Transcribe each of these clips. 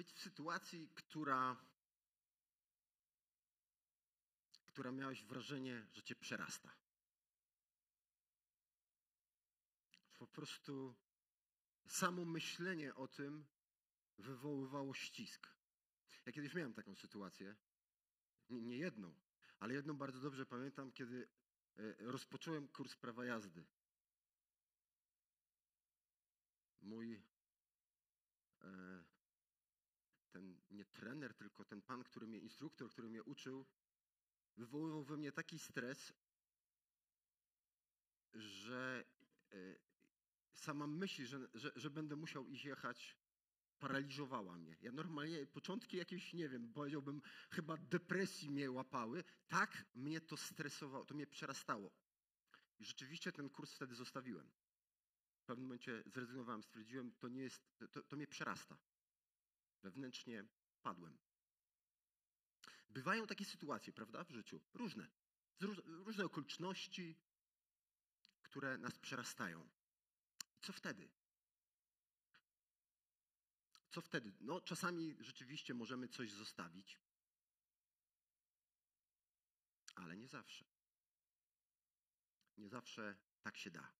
być w sytuacji, która, która miałeś wrażenie, że cię przerasta. Po prostu samo myślenie o tym wywoływało ścisk. Ja kiedyś miałem taką sytuację, nie, nie jedną, ale jedną bardzo dobrze pamiętam, kiedy e, rozpocząłem kurs prawa jazdy. Mój e, nie trener, tylko ten pan, który mnie, instruktor, który mnie uczył, wywoływał we mnie taki stres, że e, sama myśl, że, że, że będę musiał iść jechać, paraliżowała mnie. Ja normalnie, początki jakieś, nie wiem, powiedziałbym, chyba depresji mnie łapały. Tak mnie to stresowało, to mnie przerastało. I rzeczywiście ten kurs wtedy zostawiłem. W pewnym momencie zrezygnowałem, stwierdziłem, to nie jest, to, to mnie przerasta. Wewnętrznie padłem. Bywają takie sytuacje, prawda, w życiu. Różne. Różne okoliczności, które nas przerastają. Co wtedy? Co wtedy? No, czasami rzeczywiście możemy coś zostawić, ale nie zawsze. Nie zawsze tak się da.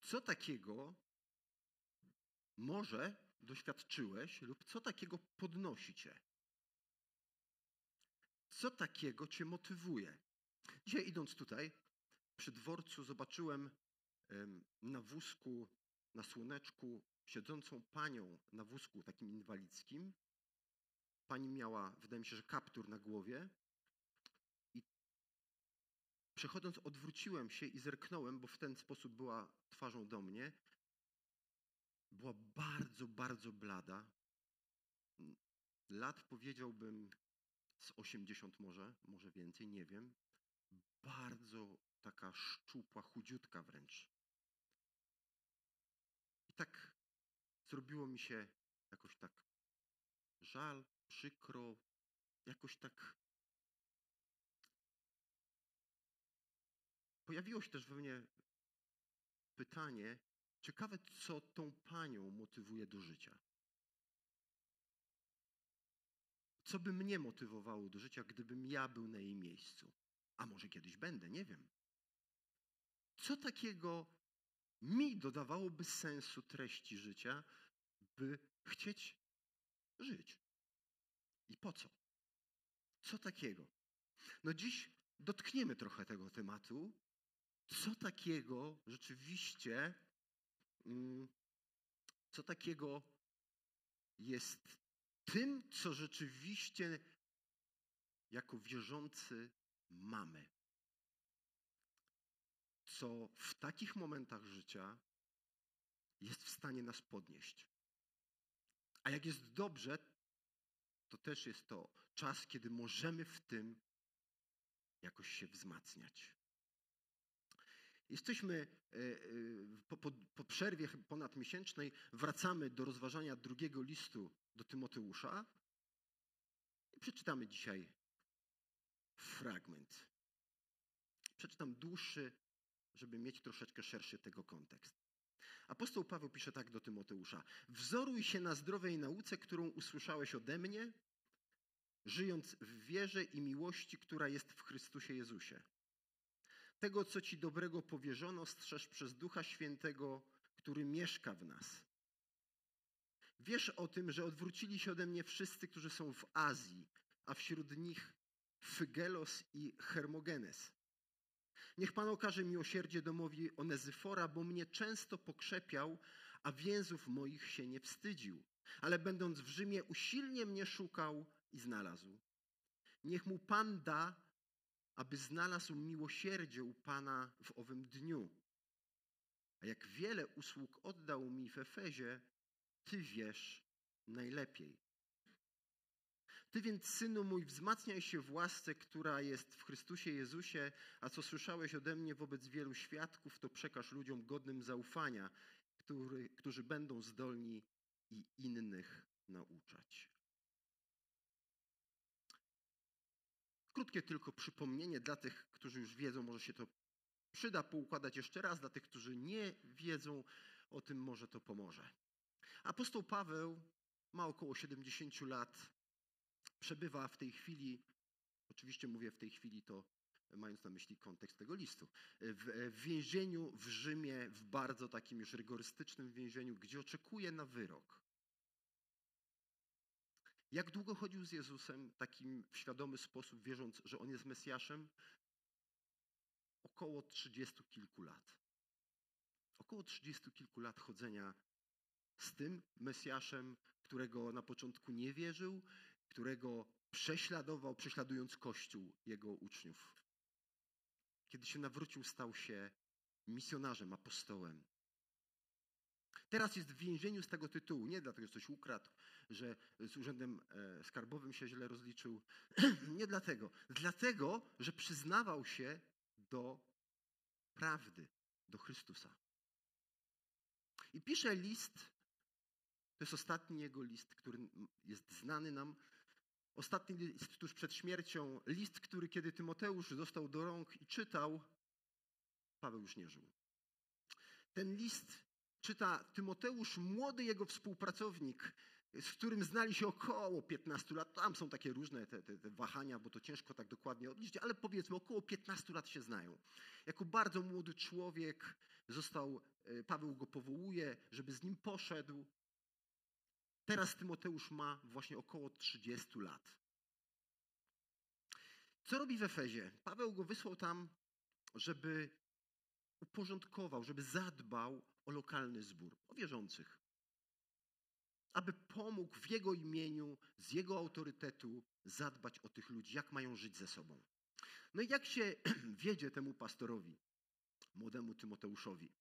Co takiego może doświadczyłeś lub co takiego podnosi cię? Co takiego cię motywuje? Dzisiaj idąc tutaj, przy dworcu zobaczyłem na wózku, na słoneczku, siedzącą panią na wózku takim inwalidzkim. Pani miała, wydaje mi się, że kaptur na głowie. I przechodząc, odwróciłem się i zerknąłem, bo w ten sposób była twarzą do mnie. Była bardzo, bardzo blada. Lat powiedziałbym z 80 może, może więcej, nie wiem. Bardzo taka szczupła, chudziutka wręcz. I tak zrobiło mi się jakoś tak żal, przykro, jakoś tak. Pojawiło się też we mnie pytanie, ciekawe, co tą panią motywuje do życia. Co by mnie motywowało do życia, gdybym ja był na jej miejscu? A może kiedyś będę, nie wiem. Co takiego mi dodawałoby sensu treści życia, by chcieć żyć? I po co? Co takiego? No dziś dotkniemy trochę tego tematu. Co takiego rzeczywiście, co takiego jest tym, co rzeczywiście jako wierzący mamy co w takich momentach życia jest w stanie nas podnieść. A jak jest dobrze, to też jest to czas, kiedy możemy w tym jakoś się wzmacniać. Jesteśmy e, e, po, po, po przerwie ponadmiesięcznej, wracamy do rozważania drugiego listu do Tymoteusza i przeczytamy dzisiaj fragment. Przeczytam dłuższy żeby mieć troszeczkę szerszy tego kontekst. Apostoł Paweł pisze tak do Tymoteusza: Wzoruj się na zdrowej nauce, którą usłyszałeś ode mnie, żyjąc w wierze i miłości, która jest w Chrystusie Jezusie. Tego, co ci dobrego powierzono, strzeż przez Ducha Świętego, który mieszka w nas. Wiesz o tym, że odwrócili się ode mnie wszyscy, którzy są w Azji, a wśród nich Fygelos i Hermogenes. Niech Pan okaże miłosierdzie domowi Onezyfora, bo mnie często pokrzepiał, a więzów moich się nie wstydził. Ale będąc w Rzymie, usilnie mnie szukał i znalazł. Niech mu Pan da, aby znalazł miłosierdzie u Pana w owym dniu. A jak wiele usług oddał mi w Efezie, Ty wiesz najlepiej. Ty więc, synu mój, wzmacniaj się w łasce, która jest w Chrystusie Jezusie, a co słyszałeś ode mnie wobec wielu świadków, to przekaż ludziom godnym zaufania, który, którzy będą zdolni i innych nauczać. Krótkie tylko przypomnienie dla tych, którzy już wiedzą, może się to przyda poukładać jeszcze raz, dla tych, którzy nie wiedzą o tym, może to pomoże. Apostoł Paweł ma około 70 lat, przebywa w tej chwili, oczywiście mówię w tej chwili to mając na myśli kontekst tego listu, w, w więzieniu w Rzymie, w bardzo takim już rygorystycznym więzieniu, gdzie oczekuje na wyrok. Jak długo chodził z Jezusem takim w świadomy sposób, wierząc, że On jest Mesjaszem? Około trzydziestu kilku lat. Około trzydziestu kilku lat chodzenia z tym Mesjaszem, którego na początku nie wierzył, którego prześladował, prześladując Kościół jego uczniów. Kiedy się nawrócił, stał się misjonarzem, apostołem. Teraz jest w więzieniu z tego tytułu, nie dlatego, że coś ukradł, że z urzędem e, skarbowym się źle rozliczył. nie dlatego. Dlatego, że przyznawał się do prawdy, do Chrystusa. I pisze list, to jest ostatni jego list, który jest znany nam. Ostatni list tuż przed śmiercią, list, który kiedy Tymoteusz został do rąk i czytał, Paweł już nie żył. Ten list czyta Tymoteusz, młody jego współpracownik, z którym znali się około 15 lat. Tam są takie różne te, te, te, wahania, bo to ciężko tak dokładnie odliczyć, ale powiedzmy około 15 lat się znają. Jako bardzo młody człowiek został, e, Paweł go powołuje, żeby z nim poszedł. Teraz Tymoteusz ma właśnie około 30 lat. Co robi w Efezie? Paweł go wysłał tam, żeby uporządkował, żeby zadbał o lokalny zbór, o wierzących. Aby pomógł w jego imieniu, z jego autorytetu zadbać o tych ludzi, jak mają żyć ze sobą. No i jak się wiedzie temu pastorowi, młodemu Tymoteuszowi?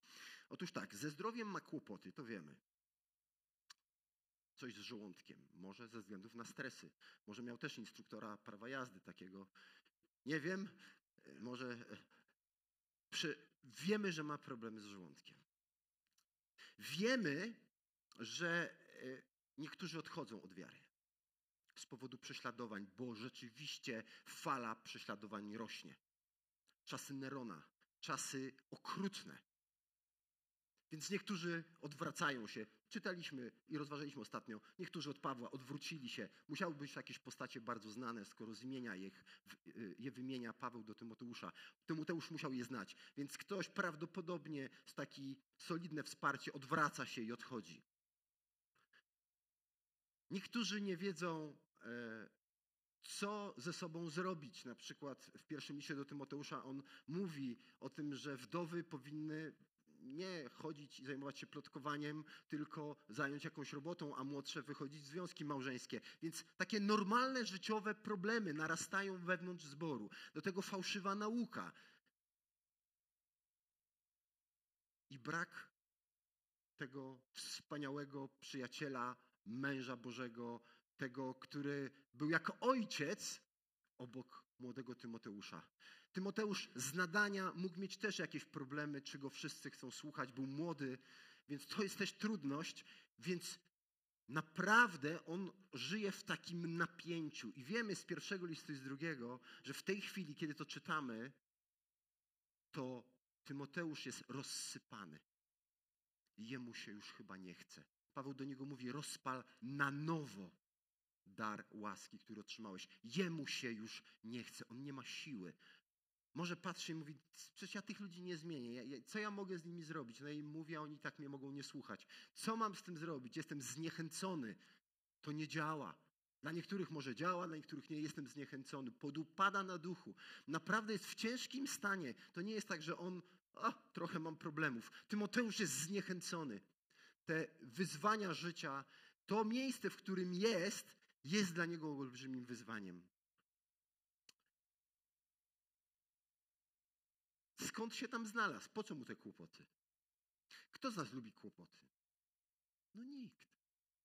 Otóż tak, ze zdrowiem ma kłopoty, to wiemy. Coś z żołądkiem, może ze względów na stresy. Może miał też instruktora prawa jazdy takiego. Nie wiem, może przy, wiemy, że ma problemy z żołądkiem. Wiemy, że e, niektórzy odchodzą od wiary z powodu prześladowań, bo rzeczywiście fala prześladowań rośnie. Czasy Nerona, czasy okrutne. Więc niektórzy odwracają się. Czytaliśmy i rozważaliśmy ostatnio. Niektórzy od Pawła odwrócili się. Musiały być jakieś postacie bardzo znane, skoro zmienia je, je wymienia Paweł do Tymoteusza. Tymoteusz musiał je znać. Więc ktoś prawdopodobnie z taki solidne wsparcie odwraca się i odchodzi. Niektórzy nie wiedzą, e, co ze sobą zrobić. Na przykład w pierwszym liście do Tymoteusza on mówi o tym, że wdowy powinny nie chodzić i zajmować się plotkowaniem, tylko zająć jakąś robotą, a młodsze wychodzić w związki małżeńskie. Więc takie normalne życiowe problemy narastają wewnątrz zboru. Do tego fałszywa nauka. I brak tego wspaniałego przyjaciela, męża Bożego, tego, który był jako ojciec obok młodego Tymoteusza. Tymoteusz z nadania mógł mieć też jakieś problemy, czy go wszyscy chcą słuchać, był młody, więc to jest też trudność, więc naprawdę on żyje w takim napięciu. I wiemy z pierwszego listu i z drugiego, że w tej chwili, kiedy to czytamy, to Tymoteusz jest rozsypany. Jemu się już chyba nie chce. Paweł do niego mówi: rozpal na nowo dar łaski, który otrzymałeś. Jemu się już nie chce, on nie ma siły. Może patrzy i mówi, przecież ja tych ludzi nie zmienię. Co ja mogę z nimi zrobić? No i mówię, a oni tak mnie mogą nie słuchać. Co mam z tym zrobić? Jestem zniechęcony. To nie działa. Dla niektórych może działa, dla niektórych nie. Jestem zniechęcony. Podupada na duchu. Naprawdę jest w ciężkim stanie. To nie jest tak, że on, trochę mam problemów. Tymoteusz jest zniechęcony. Te wyzwania życia, to miejsce, w którym jest, jest dla niego olbrzymim wyzwaniem. Skąd się tam znalazł? Po co mu te kłopoty? Kto z nas lubi kłopoty? No nikt.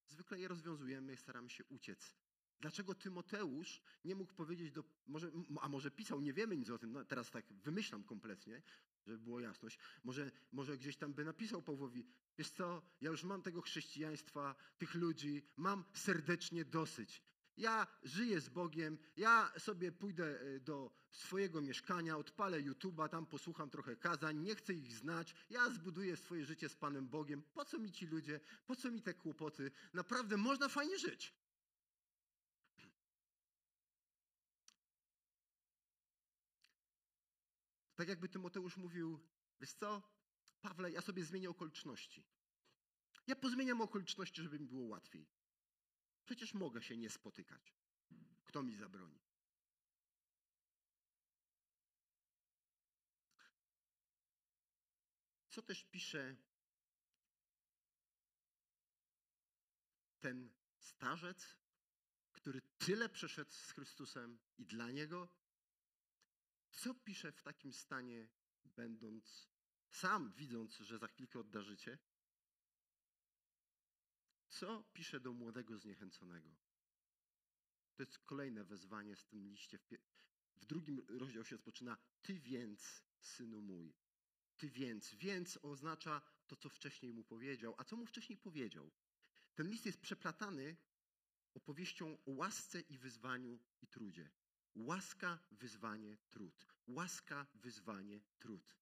Zwykle je rozwiązujemy i staramy się uciec. Dlaczego Tymoteusz nie mógł powiedzieć do, może, a może pisał, nie wiemy nic o tym, no teraz tak wymyślam kompletnie, żeby było jasność, może, może gdzieś tam by napisał Pawłowi, wiesz co, ja już mam tego chrześcijaństwa, tych ludzi, mam serdecznie dosyć. ja żyję z Bogiem, ja sobie pójdę e, do swojego mieszkania, odpalę YouTube'a, tam posłucham trochę kazań, nie chcę ich znać, ja zbuduję swoje życie z Panem Bogiem. Po co mi ci ludzie, po co mi te kłopoty? Naprawdę można fajnie żyć. Tak jakby Tymoteusz mówił, wiesz co, Pawle, ja sobie zmienię okoliczności. Ja pozmieniam okoliczności, żeby mi było łatwiej. Przecież mogę się nie spotykać. Kto mi zabroni? Co też pisze ten starzec, który tyle przeszedł z Chrystusem i dla niego? Co pisze w takim stanie, będąc sam, widząc, że za chwilkę odda życie? Co pisze do młodego zniechęconego? To jest kolejne wezwanie z tym liście. W, drugim rozdział się rozpoczyna Ty więc, synu mój. Ty więc. Więc oznacza to, co wcześniej mu powiedział. A co mu wcześniej powiedział? Ten list jest przeplatany opowieścią o łasce i wyzwaniu i trudzie. Łaska, wyzwanie, trud. Łaska, wyzwanie, trud.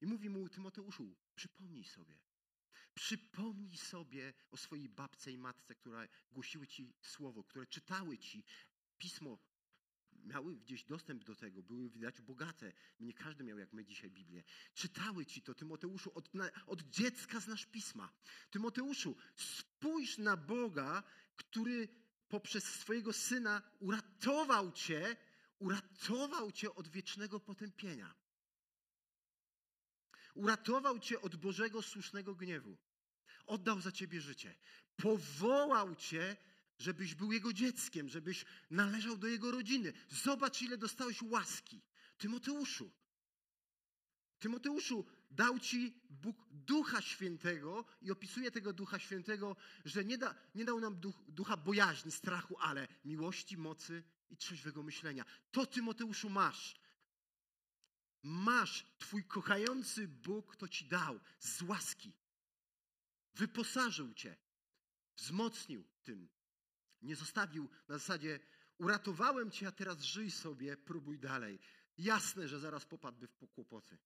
I mówi mu Tymoteuszu, przypomnij sobie. Przypomnij sobie o swojej babce i matce, które głosiły ci słowo, które czytały ci pismo. Miały gdzieś dostęp do tego, były widać bogate. Nie każdy miał jak my dzisiaj Biblię. Czytały ci to, Tymoteuszu, od, od dziecka znasz pisma. Tymoteuszu, spójrz na Boga, który poprzez swojego syna uratował cię, uratował cię od wiecznego potępienia. Uratował cię od Bożego słusznego gniewu. Oddał za ciebie życie. Powołał cię, żebyś był jego dzieckiem, żebyś należał do jego rodziny. Zobacz, ile dostałeś łaski. Tymoteuszu. Tymoteuszu, dał ci Bóg Ducha Świętego i opisuje tego Ducha Świętego, że nie, da, nie dał nam duch, ducha bojaźni, strachu, ale miłości, mocy i trzeźwego myślenia. To Tymoteuszu masz. Masz, Twój kochający Bóg to Ci dał z łaski. Wyposażył Cię, wzmocnił tym. Nie zostawił na zasadzie, uratowałem Cię, a teraz żyj sobie, próbuj dalej. Jasne, że zaraz popadłby w kłopoty.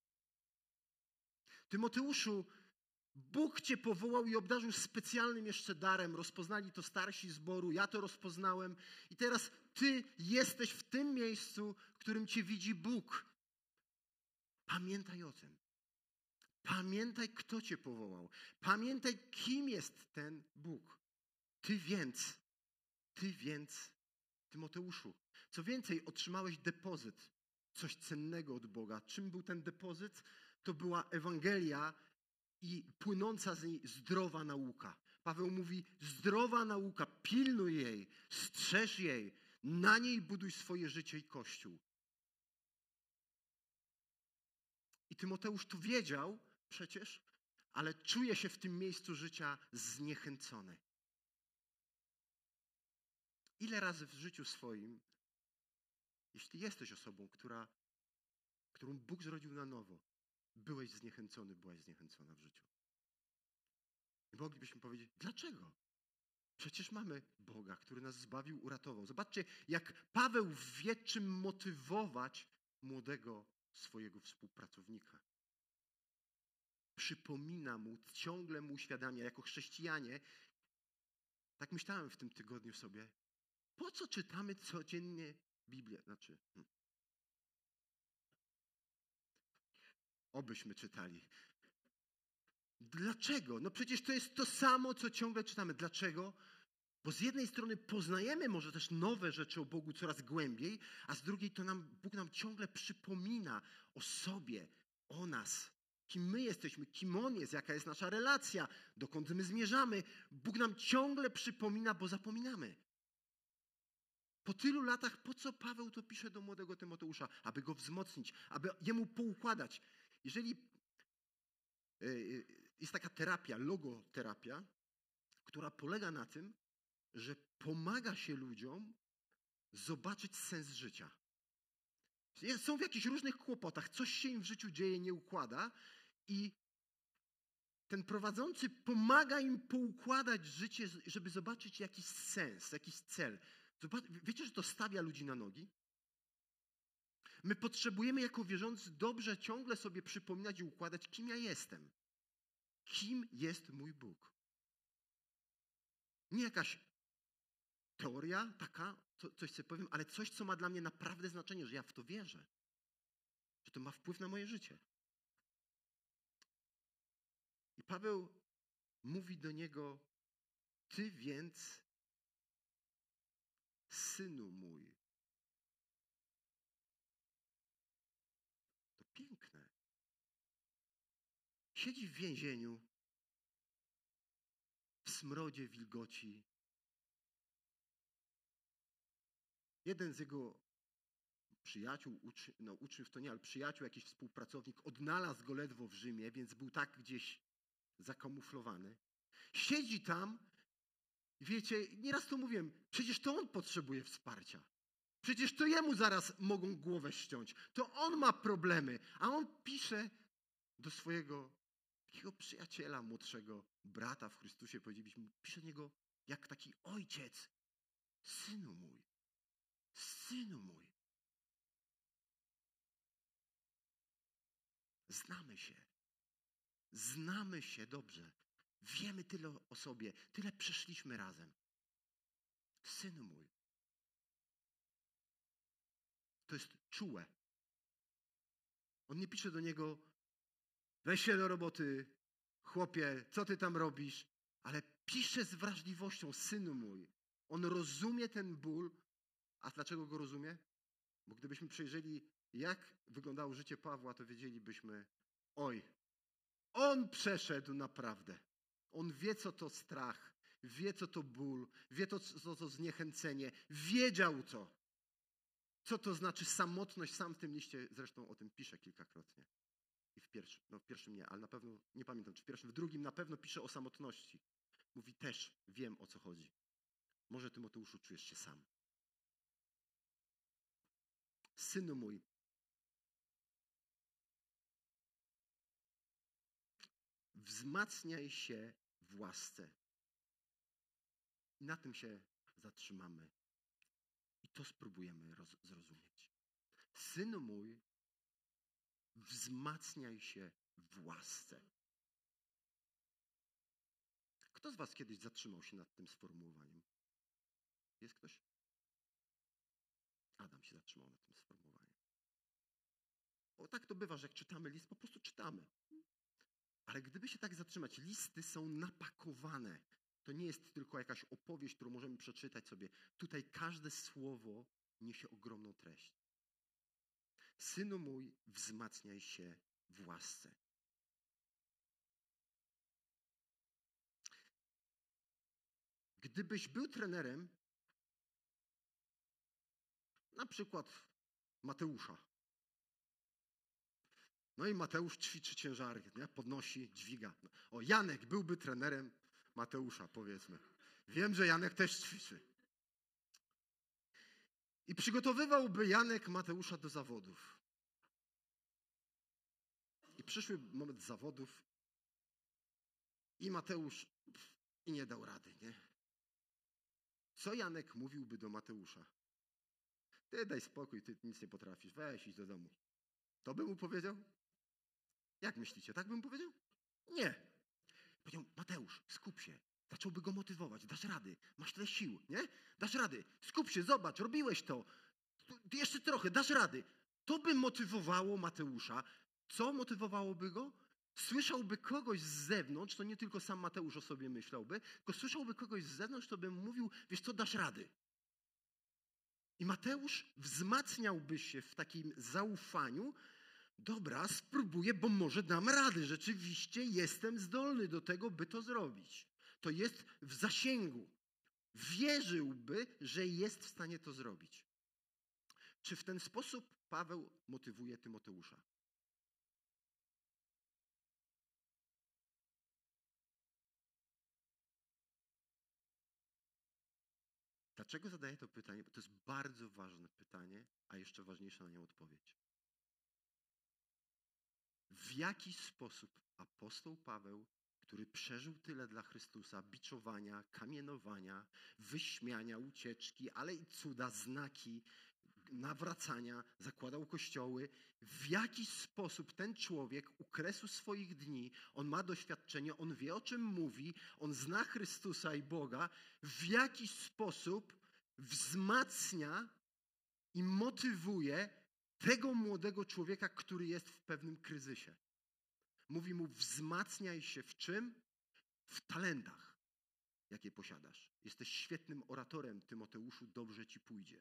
Tymoteuszu, Bóg Cię powołał i obdarzył specjalnym jeszcze darem. Rozpoznali to starsi zboru, ja to rozpoznałem. I teraz Ty jesteś w tym miejscu, w którym Cię widzi Bóg. Pamiętaj o tym. Pamiętaj, kto cię powołał. Pamiętaj, kim jest ten Bóg. Ty więc, ty więc, Tymoteuszu. Co więcej, otrzymałeś depozyt, coś cennego od Boga. Czym był ten depozyt? To była Ewangelia i płynąca z niej zdrowa nauka. Paweł mówi: zdrowa nauka, pilnuj jej, strzeż jej, na niej buduj swoje życie i kościół. I Tymoteusz to wiedział przecież, ale czuje się w tym miejscu życia zniechęcony. Ile razy w życiu swoim, jeśli jesteś osobą, która, którą Bóg zrodził na nowo, byłeś zniechęcony, byłaś zniechęcona w życiu? I moglibyśmy powiedzieć, dlaczego? Przecież mamy Boga, który nas zbawił, uratował. Zobaczcie, jak Paweł wie, czym motywować młodego swojego współpracownika. Przypomina mu, ciągle mu uświadamia, jako chrześcijanie, tak myślałem w tym tygodniu sobie, po co czytamy codziennie Biblię? Znaczy, hmm. Obyśmy czytali. Dlaczego? No przecież to jest to samo, co ciągle czytamy. Dlaczego? Bo z jednej strony poznajemy może też nowe rzeczy o Bogu coraz głębiej, a z drugiej to nam, Bóg nam ciągle przypomina o sobie, o nas, kim my jesteśmy, kim On jest, jaka jest nasza relacja, dokąd my zmierzamy. Bóg nam ciągle przypomina, bo zapominamy. Po tylu latach, po co Paweł to pisze do młodego Tymoteusza? Aby go wzmocnić, aby jemu poukładać. Jeżeli e, e, jest taka terapia, logoterapia, która polega na tym, że pomaga się ludziom zobaczyć sens życia. Są w jakichś różnych kłopotach, coś się im w życiu dzieje, nie układa i ten prowadzący pomaga im poukładać życie, żeby zobaczyć jakiś sens, jakiś cel. Wiecie, że to stawia ludzi na nogi? My potrzebujemy jako wierzący dobrze ciągle sobie przypominać i układać, kim ja jestem. Kim jest mój Bóg. Nie jakaś teoria taka, co, coś sobie powiem, ale coś, co ma dla mnie naprawdę znaczenie, że ja w to wierzę. Że to ma wpływ na moje życie. I Paweł mówi do niego, ty więc, synu mój. To piękne. Siedzi w więzieniu, w smrodzie wilgoci. Jeden z jego przyjaciół, uczy, no uczniów to nie, ale przyjaciół, jakiś współpracownik, odnalazł go ledwo w Rzymie, więc był tak gdzieś zakamuflowany. Siedzi tam, wiecie, nieraz to mówiłem, przecież to on potrzebuje wsparcia. Przecież to jemu zaraz mogą głowę ściąć. To on ma problemy, a on pisze do swojego takiego przyjaciela, młodszego brata w Chrystusie, powiedzielibyśmy, pisze do niego jak taki ojciec. Synu mój, synu mój. Znamy się. Znamy się dobrze. Wiemy tyle o sobie, tyle przeszliśmy razem. Synu mój. To jest czułe. On nie pisze do niego, weź się do roboty, chłopie, co ty tam robisz? Ale pisze z wrażliwością, synu mój. On rozumie ten ból. A dlaczego go rozumie? Bo gdybyśmy przejrzeli, jak wyglądało życie Pawła, to wiedzielibyśmy, oj, on przeszedł naprawdę. On wie, co to strach, wie, co to ból, wie, to, co to zniechęcenie, wiedział to. Co to znaczy samotność, sam w tym liście zresztą o tym pisze kilkakrotnie. I w pierwszym, no w pierwszym nie, ale na pewno, nie pamiętam, czy w pierwszym, w drugim na pewno pisze o samotności. Mówi też, wiem o co chodzi. Może Tymoteuszu czujesz się sam. Synu mój, wzmacniaj się w łasce. I na tym się zatrzymamy. I to spróbujemy roz- zrozumieć. Synu mój, wzmacniaj się w łasce. Kto z Was kiedyś zatrzymał się nad tym sformułowaniem? Jest ktoś? Adam się zatrzymał nad tym sformułowaniem. Bo tak to bywa, że jak czytamy list, po prostu czytamy. Ale gdyby się tak zatrzymać, listy są napakowane. To nie jest tylko jakaś opowieść, którą możemy przeczytać sobie. Tutaj każde słowo niesie ogromną treść. Synu mój, wzmacniaj się w łasce. Gdybyś był trenerem, na przykład Mateusza, no i Mateusz ćwiczy ciężary, nie? podnosi, dźwiga. O, Janek byłby trenerem Mateusza, powiedzmy. Wiem, że Janek też ćwiczy. I przygotowywałby Janek Mateusza do zawodów. I przyszły moment zawodów i Mateusz i nie dał rady, nie? Co Janek mówiłby do Mateusza? Ty daj spokój, ty nic nie potrafisz, weź do domu. To by mu powiedział? Jak myślicie, tak bym powiedział? Nie. Powiedział, Mateusz, skup się. Zacząłby go motywować. Dasz rady. Masz tyle sił, nie? Dasz rady. Skup się, zobacz, robiłeś to. Jeszcze trochę, dasz rady. To by motywowało Mateusza. Co motywowałoby go? Słyszałby kogoś z zewnątrz, to nie tylko sam Mateusz o sobie myślałby, tylko słyszałby kogoś z zewnątrz, kto by mu mówił, wiesz co, dasz rady. I Mateusz wzmacniałby się w takim zaufaniu, dobra, spróbuję, bo może dam rady. Rzeczywiście jestem zdolny do tego, by to zrobić. To jest w zasięgu. Wierzyłby, że jest w stanie to zrobić. Czy w ten sposób Paweł motywuje Tymoteusza? Dlaczego zadaję to pytanie? Bo to jest bardzo ważne pytanie, a jeszcze ważniejsza na nie odpowiedź. W jaki sposób apostoł Paweł, który przeżył tyle dla Chrystusa, biczowania, kamienowania, wyśmiania, ucieczki, ale i cuda, znaki, nawracania, zakładał kościoły. W jaki sposób ten człowiek u kresu swoich dni, on ma doświadczenie, on wie o czym mówi, on zna Chrystusa i Boga, w jaki sposób wzmacnia i motywuje tego młodego człowieka, który jest w pewnym kryzysie. Mówi mu: wzmacniaj się w czym? W talentach, jakie posiadasz. Jesteś świetnym oratorem, Tymoteuszu, dobrze ci pójdzie.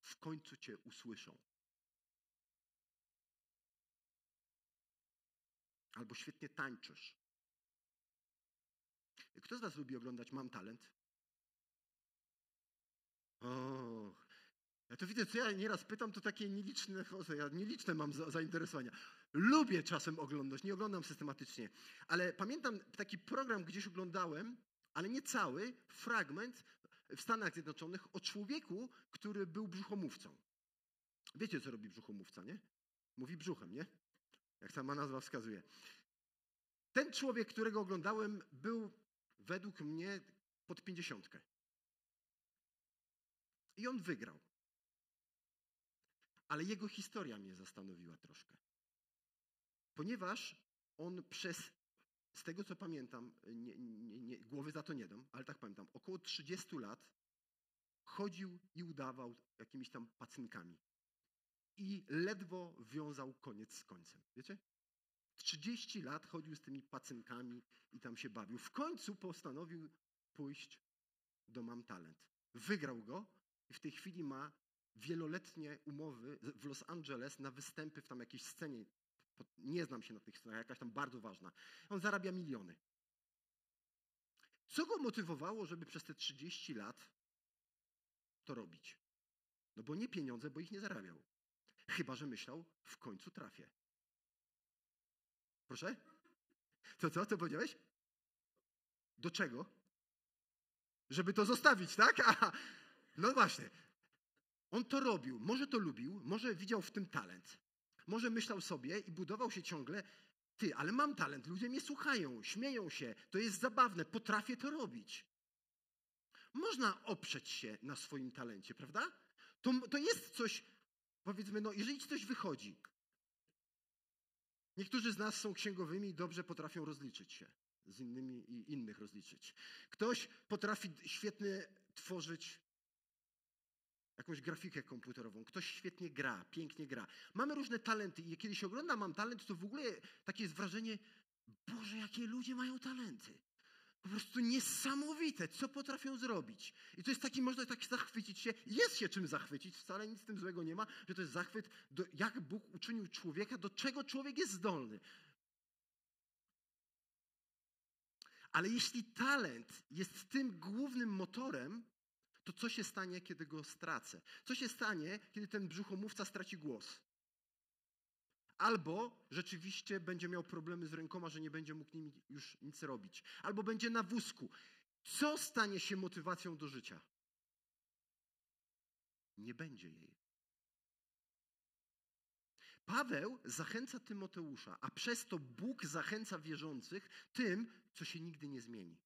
W końcu cię usłyszą. Albo świetnie tańczysz. Kto z Was lubi oglądać Mam Talent? O, to widzę, co ja nieraz pytam, to takie nieliczne, ja nieliczne mam zainteresowania. Lubię czasem oglądać, nie oglądam systematycznie, ale pamiętam taki program gdzieś oglądałem, ale nie cały, fragment w Stanach Zjednoczonych o człowieku, który był brzuchomówcą. Wiecie, co robi brzuchomówca, nie? Mówi brzuchem, nie? Jak sama nazwa wskazuje. Ten człowiek, którego oglądałem, był według mnie pod pięćdziesiątkę. I on wygrał. Ale jego historia mnie zastanowiła troszkę. Ponieważ on przez, z tego co pamiętam, nie, nie, nie, głowy za to nie dam, ale tak pamiętam, około 30 lat chodził i udawał jakimiś tam pacynkami. I ledwo wiązał koniec z końcem. Wiecie? 30 lat chodził z tymi pacynkami i tam się bawił. W końcu postanowił pójść do Mam Talent. Wygrał go i w tej chwili ma wieloletnie umowy w Los Angeles na występy w tam jakiejś scenie. Nie znam się na tych scenach, jakaś tam bardzo ważna. On zarabia miliony. Co go motywowało, żeby przez te 30 lat to robić? No bo nie pieniądze, bo ich nie zarabiał. Chyba, że myślał, w końcu trafię. Proszę? To co? Co powiedziałeś? Do czego? Żeby to zostawić, tak? Aha. No właśnie. On to robił, może to lubił, może widział w tym talent. Może myślał sobie i budował się ciągle, ty, ale mam talent, ludzie mnie słuchają, śmieją się, to jest zabawne, potrafię to robić. Można oprzeć się na swoim talencie, prawda? To, to jest coś, powiedzmy, no, jeżeli ci coś wychodzi. Niektórzy z nas są księgowymi i dobrze potrafią rozliczyć się z innymi i innych rozliczyć. Ktoś potrafi świetnie tworzyć jakąś grafikę komputerową. Ktoś świetnie gra, pięknie gra. Mamy różne talenty i kiedy się ogląda Mam Talent, to w ogóle takie jest wrażenie, Boże, jakie ludzie mają talenty. Po prostu niesamowite, co potrafią zrobić. I to jest taki, można tak zachwycić się, jest się czym zachwycić, wcale nic z tym złego nie ma, że to jest zachwyt, do, jak Bóg uczynił człowieka, do czego człowiek jest zdolny. Ale jeśli talent jest tym głównym motorem, to co się stanie, kiedy go stracę? Co się stanie, kiedy ten brzuchomówca straci głos? Albo rzeczywiście będzie miał problemy z rękoma, że nie będzie mógł nimi już nic robić. Albo będzie na wózku. Co stanie się motywacją do życia? Nie będzie jej. Paweł zachęca Tymoteusza, a przez to Bóg zachęca wierzących tym, co się nigdy nie zmieni.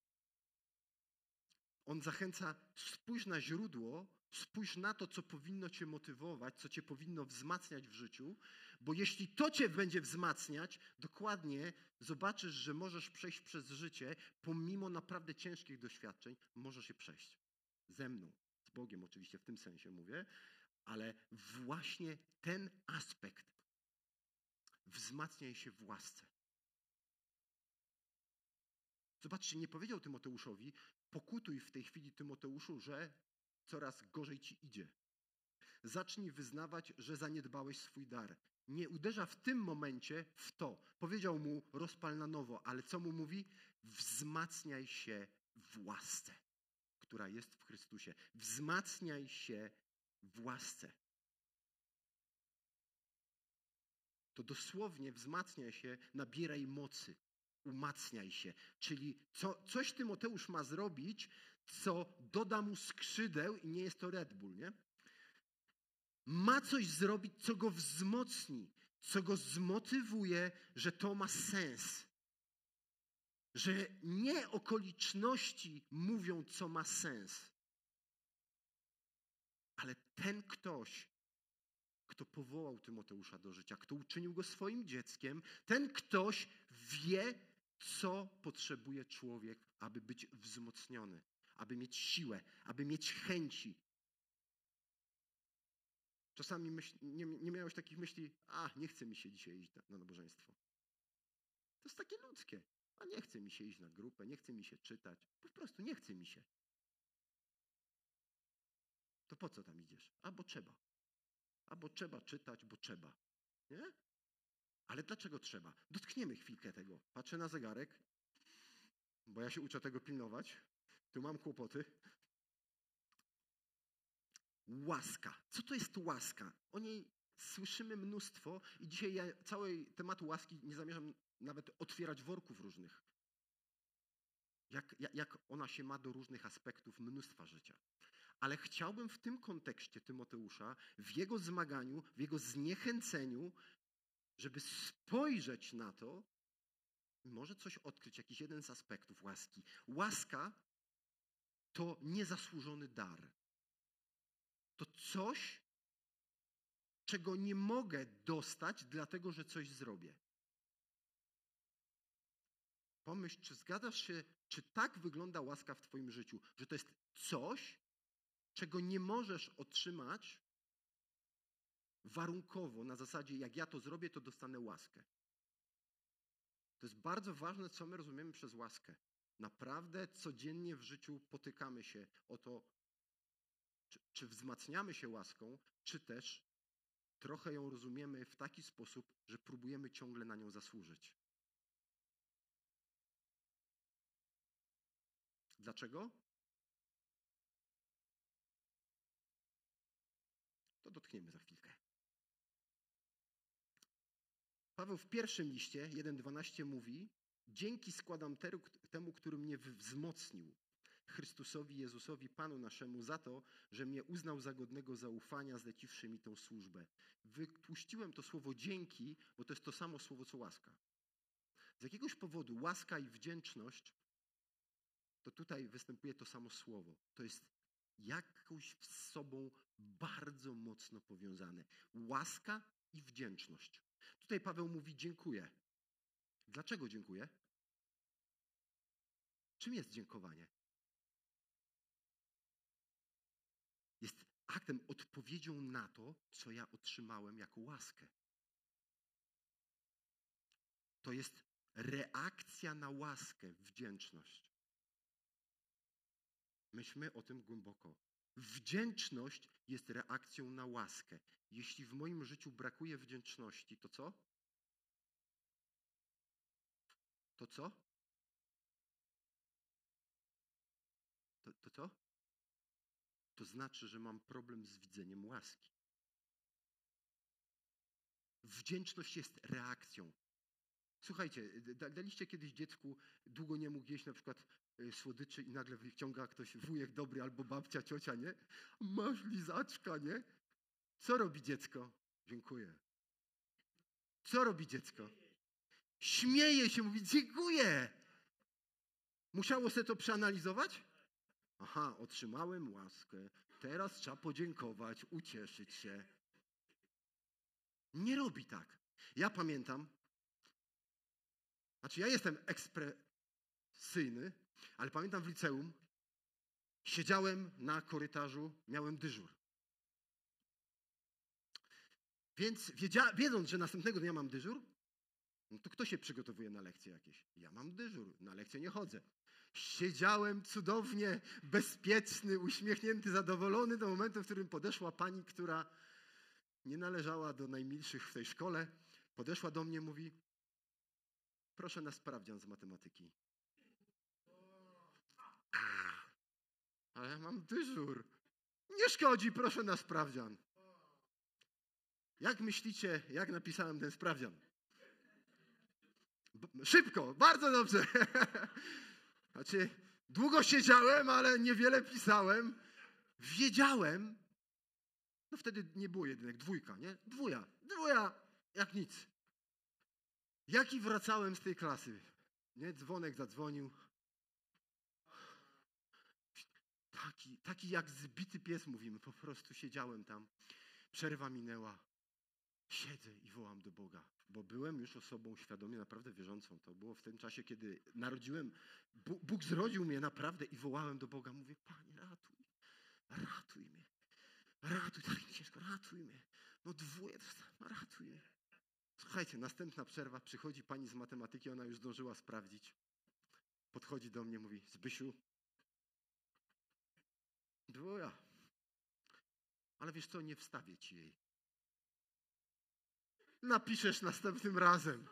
On zachęca, spójrz na źródło, spójrz na to, co powinno Cię motywować, co Cię powinno wzmacniać w życiu, bo jeśli to Cię będzie wzmacniać, dokładnie zobaczysz, że możesz przejść przez życie, pomimo naprawdę ciężkich doświadczeń, możesz je przejść. Ze mną, z Bogiem oczywiście w tym sensie mówię, ale właśnie ten aspekt wzmacniaj się w łasce. Zobaczcie, nie powiedział Tymoteuszowi, pokutuj w tej chwili Tymoteuszu, że coraz gorzej ci idzie. Zacznij wyznawać, że zaniedbałeś swój dar. Nie uderza w tym momencie w to. Powiedział mu rozpal na nowo, ale co mu mówi? Wzmacniaj się w łasce, która jest w Chrystusie. Wzmacniaj się w łasce. To dosłownie wzmacniaj się, nabieraj mocy umacniaj się. Czyli co, coś Tymoteusz ma zrobić, co doda mu skrzydeł i nie jest to Red Bull, nie? Ma coś zrobić, co go wzmocni, co go zmotywuje, że to ma sens. że nie okoliczności mówią, co ma sens, ale ten ktoś, kto powołał Tymoteusza do życia, kto uczynił go swoim dzieckiem, ten ktoś wie, co potrzebuje człowiek, aby być wzmocniony, aby mieć siłę, aby mieć chęci. Czasami myśl, nie, nie miałeś takich myśli, a nie chce mi się dzisiaj iść na, na nabożeństwo. To jest takie ludzkie. A nie chce mi się iść na grupę, nie chce mi się czytać. Po prostu nie chce mi się. To po co tam idziesz? A bo trzeba. A bo trzeba czytać, bo trzeba. Nie? Ale dlaczego trzeba? Dotkniemy chwilkę tego. Patrzę na zegarek, bo ja się uczę tego pilnować. Tu mam kłopoty. Łaska. Co to jest łaska? O niej słyszymy mnóstwo i dzisiaj ja całej tematu łaski nie zamierzam nawet otwierać worków różnych. Jak, jak ona się ma do różnych aspektów mnóstwa życia. Ale chciałbym w tym kontekście Tymoteusza, w jego zmaganiu, w jego zniechęceniu, żeby spojrzeć na to i może coś odkryć, jakiś jeden z aspektów łaski. Łaska to niezasłużony dar. To coś, czego nie mogę dostać, dlatego że coś zrobię. Pomyśl, czy zgadzasz się, czy tak wygląda łaska w Twoim życiu, że to jest coś, czego nie możesz otrzymać warunkowo, na zasadzie, jak ja to zrobię, to dostanę łaskę. To jest bardzo ważne, co my rozumiemy przez łaskę. Naprawdę codziennie w życiu potykamy się o to, czy, czy wzmacniamy się łaską, czy też trochę ją rozumiemy w taki sposób, że próbujemy ciągle na nią zasłużyć. Dlaczego? To dotkniemy za chwilkę. Paweł w pierwszym liście 1:12 mówi: Dzięki składam temu, który mnie wzmocnił, Chrystusowi Jezusowi, Panu naszemu, za to, że mnie uznał za godnego zaufania, zleciwszy mi tę służbę. Wypuściłem to słowo dzięki, bo to jest to samo słowo co łaska. Z jakiegoś powodu łaska i wdzięczność to tutaj występuje to samo słowo. To jest jakoś z sobą bardzo mocno powiązane. Łaska i wdzięczność. Tutaj Paweł mówi dziękuję. Dlaczego dziękuję? Czym jest dziękowanie? Jest aktem, odpowiedzią na to, co ja otrzymałem jako łaskę. To jest reakcja na łaskę, wdzięczność. Myślmy o tym głęboko. Wdzięczność jest reakcją na łaskę. Jeśli w moim życiu brakuje wdzięczności, to co? To co? To, to co? To znaczy, że mam problem z widzeniem łaski. Wdzięczność jest reakcją. Słuchajcie, daliście kiedyś dziecku, długo nie mógł jeść na przykład słodyczy i nagle wyciąga ktoś wujek dobry albo babcia, ciocia, nie? Masz lizaczka, nie? Co robi dziecko? Dziękuję. Co robi dziecko? Śmieje się, mówi dziękuję. Musiało sobie to przeanalizować? Aha, otrzymałem łaskę. Teraz trzeba podziękować, ucieszyć się. Nie robi tak. Ja pamiętam, znaczy, ja jestem ekspresyjny, ale pamiętam w liceum, siedziałem na korytarzu, miałem dyżur. Więc wiedzia, wiedząc, że następnego dnia mam dyżur, no to kto się przygotowuje na lekcje jakieś? Ja mam dyżur, na lekcje nie chodzę. Siedziałem cudownie, bezpieczny, uśmiechnięty, zadowolony do momentu, w którym podeszła pani, która nie należała do najmilszych w tej szkole. Podeszła do mnie, mówi: Proszę na sprawdzian z matematyki. Ale ja mam dyżur. Nie szkodzi, proszę na sprawdzian. Jak myślicie, jak napisałem ten sprawdzian? Szybko, bardzo dobrze. Znaczy, długo siedziałem, ale niewiele pisałem. Wiedziałem. No wtedy nie było jedynek, dwójka, nie? Dwuja, dwuja, jak nic. Jaki wracałem z tej klasy? Nie, dzwonek zadzwonił. Taki, taki jak zbity pies mówimy, po prostu siedziałem tam. Przerwa minęła. Siedzę i wołam do Boga, bo byłem już osobą świadomie naprawdę wierzącą. To było w tym czasie, kiedy narodziłem, Bóg zrodził mnie naprawdę i wołałem do Boga. Mówię, Panie, ratuj, ratuj mnie, ratuj, tak ciężko, ratuj mnie. No dwóje, ratuj mnie. Słuchajcie, następna przerwa, przychodzi pani z matematyki, ona już zdążyła sprawdzić. Podchodzi do mnie, mówi, Zbysiu, dwoja. Ale wiesz co, nie wstawię ci jej. Napiszesz następnym razem.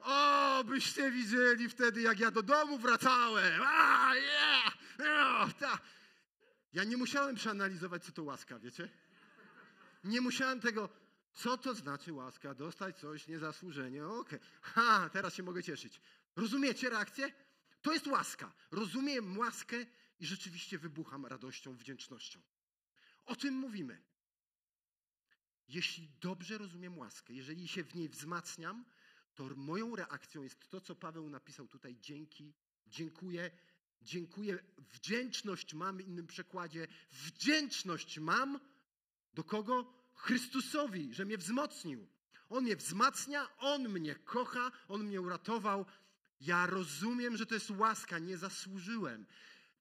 O, byście widzieli wtedy, jak ja do domu wracałem. A, yeah, yeah, ta. Ja nie musiałem przeanalizować, co to łaska, wiecie? Nie musiałem tego, co to znaczy łaska, dostać coś niezasłużenie. Okej, okay. ha, teraz się mogę cieszyć. Rozumiecie reakcję? To jest łaska. Rozumiem łaskę i rzeczywiście wybucham radością, wdzięcznością. O tym mówimy. Jeśli dobrze rozumiem łaskę, jeżeli się w niej wzmacniam, to moją reakcją jest to, co Paweł napisał tutaj. Dzięki, dziękuję, dziękuję. Wdzięczność mam, w innym przekładzie. Wdzięczność mam do kogo? Chrystusowi, że mnie wzmocnił. On mnie wzmacnia, On mnie kocha, On mnie uratował. Ja rozumiem, że to jest łaska, nie zasłużyłem.